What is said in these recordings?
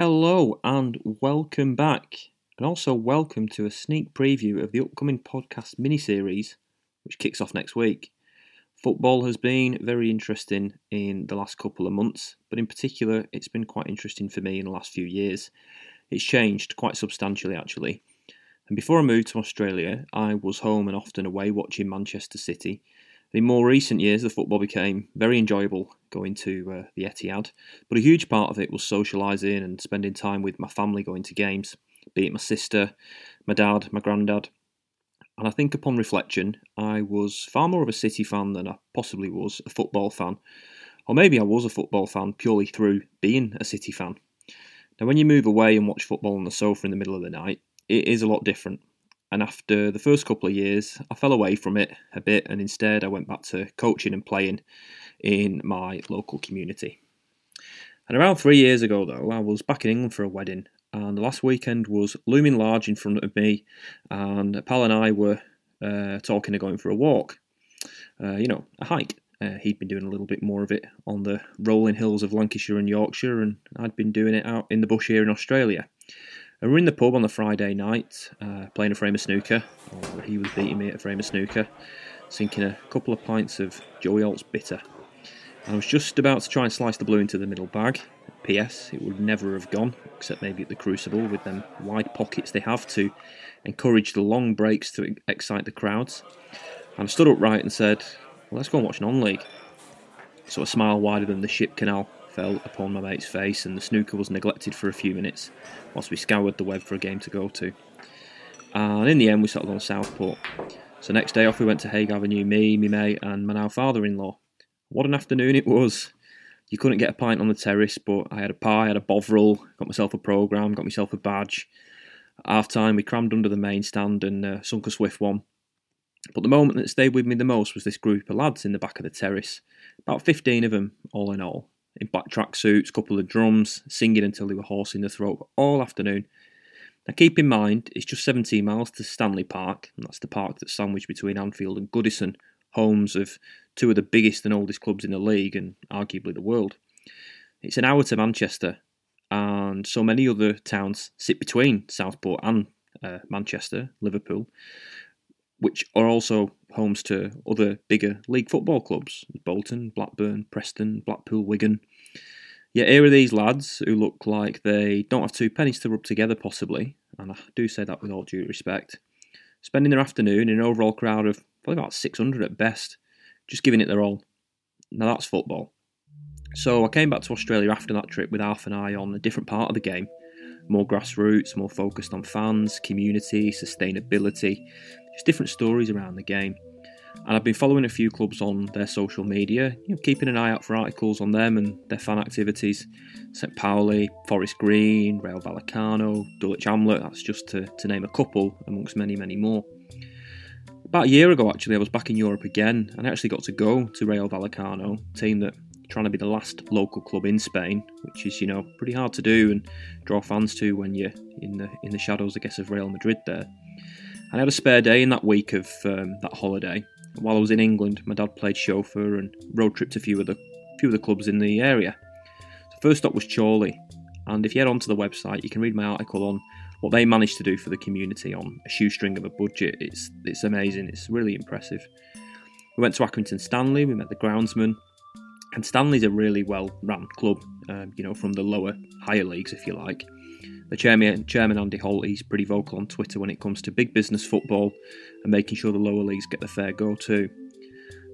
Hello and welcome back, and also welcome to a sneak preview of the upcoming podcast mini series, which kicks off next week. Football has been very interesting in the last couple of months, but in particular, it's been quite interesting for me in the last few years. It's changed quite substantially, actually. And before I moved to Australia, I was home and often away watching Manchester City. In more recent years, the football became very enjoyable going to uh, the Etihad, but a huge part of it was socialising and spending time with my family going to games, be it my sister, my dad, my granddad, and I think upon reflection, I was far more of a City fan than I possibly was a football fan. Or maybe I was a football fan purely through being a City fan. Now, when you move away and watch football on the sofa in the middle of the night, it is a lot different. And after the first couple of years, I fell away from it a bit and instead I went back to coaching and playing in my local community. And around three years ago, though, I was back in England for a wedding and the last weekend was looming large in front of me, and Pal and I were uh, talking of going for a walk. Uh, you know, a hike. Uh, he'd been doing a little bit more of it on the rolling hills of Lancashire and Yorkshire, and I'd been doing it out in the bush here in Australia. And we're in the pub on the Friday night, uh, playing a frame of snooker, or he was beating me at a frame of snooker, sinking a couple of pints of Joey Holt's bitter. And I was just about to try and slice the blue into the middle bag PS, it would never have gone, except maybe at the Crucible with them wide pockets they have to encourage the long breaks to excite the crowds. And I stood upright and said, well, let's go and watch non-league. So a smile wider than the ship canal fell upon my mate's face, and the snooker was neglected for a few minutes whilst we scoured the web for a game to go to. And in the end, we settled on Southport. So next day off, we went to Haig Avenue, me, my mate, and my now father-in-law. What an afternoon it was! You couldn't get a pint on the terrace, but I had a pie, I had a bovril, got myself a programme, got myself a badge. Half time, we crammed under the main stand and uh, sunk a swift one. But the moment that stayed with me the most was this group of lads in the back of the terrace. About 15 of them, all in all, in black tracksuits, couple of drums, singing until they were hoarse in the throat all afternoon. Now, keep in mind, it's just 17 miles to Stanley Park, and that's the park that's sandwiched between Anfield and Goodison, homes of two of the biggest and oldest clubs in the league and arguably the world. It's an hour to Manchester, and so many other towns sit between Southport and uh, Manchester, Liverpool, which are also homes to other bigger league football clubs Bolton, Blackburn, Preston, Blackpool, Wigan. Yet here are these lads who look like they don't have two pennies to rub together, possibly, and I do say that with all due respect, spending their afternoon in an overall crowd of probably about 600 at best, just giving it their all. Now that's football. So I came back to Australia after that trip with half an eye on a different part of the game, more grassroots, more focused on fans, community, sustainability, just different stories around the game. And I've been following a few clubs on their social media, you know, keeping an eye out for articles on them and their fan activities. St Pauli, Forest Green, Rayo Vallecano, Dulwich Hamlet, that's just to, to name a couple amongst many, many more. About a year ago, actually, I was back in Europe again, and I actually got to go to Rayo Vallecano, team that trying to be the last local club in Spain, which is you know pretty hard to do and draw fans to when you're in the in the shadows, I guess, of Real Madrid there. I had a spare day in that week of um, that holiday. While I was in England, my dad played chauffeur and road tripped to a few of the few of the clubs in the area. So first stop was Chorley, and if you head onto the website, you can read my article on what they managed to do for the community on a shoestring of a budget, it's it's amazing. It's really impressive. We went to Accrington Stanley. We met the groundsman, and Stanley's a really well run club. Um, you know, from the lower, higher leagues, if you like. The chairman, chairman Andy Holt, he's pretty vocal on Twitter when it comes to big business football and making sure the lower leagues get the fair go too.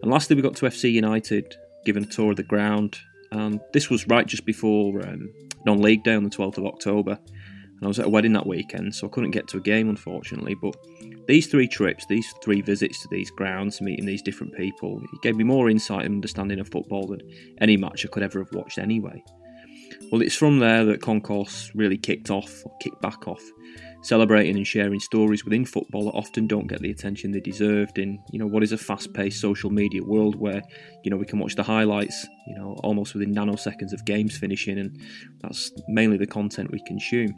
And lastly, we got to FC United, given a tour of the ground, and this was right just before um, non-league day on the 12th of October. And I was at a wedding that weekend, so I couldn't get to a game, unfortunately. But these three trips, these three visits to these grounds, meeting these different people, it gave me more insight and understanding of football than any match I could ever have watched anyway. Well, it's from there that Concourse really kicked off, or kicked back off, celebrating and sharing stories within football that often don't get the attention they deserved in, you know, what is a fast-paced social media world where, you know, we can watch the highlights, you know, almost within nanoseconds of games finishing, and that's mainly the content we consume.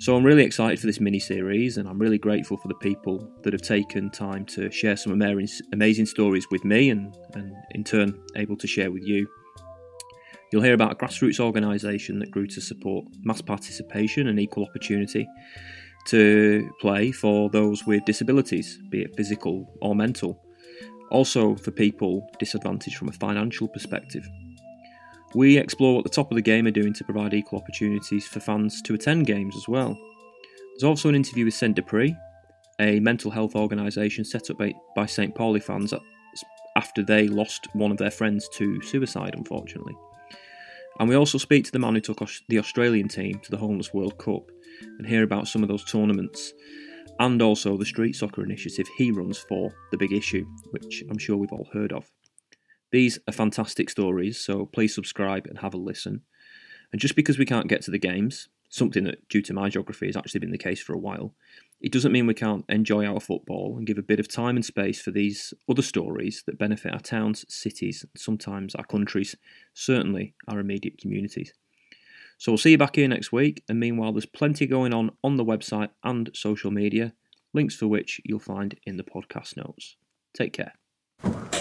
So I'm really excited for this mini series, and I'm really grateful for the people that have taken time to share some amazing stories with me, and, and in turn able to share with you. You'll hear about a grassroots organisation that grew to support mass participation and equal opportunity to play for those with disabilities, be it physical or mental. Also, for people disadvantaged from a financial perspective. We explore what the top of the game are doing to provide equal opportunities for fans to attend games as well. There's also an interview with Saint Dupree, a mental health organisation set up by, St Pauli fans after they lost one of their friends to suicide, unfortunately. And we also speak to the man who took the Australian team to the Homeless World Cup and hear about some of those tournaments and also the street soccer initiative he runs for The Big Issue, which I'm sure we've all heard of. These are fantastic stories, so please subscribe and have a listen. And just because we can't get to the games, something that, due to my geography, has actually been the case for a while, it doesn't mean we can't enjoy our football and give a bit of time and space for these other stories that benefit our towns, cities, and sometimes our countries, certainly our immediate communities. So we'll see you back here next week, and meanwhile, there's plenty going on on the website and social media, links for which you'll find in the podcast notes. Take care.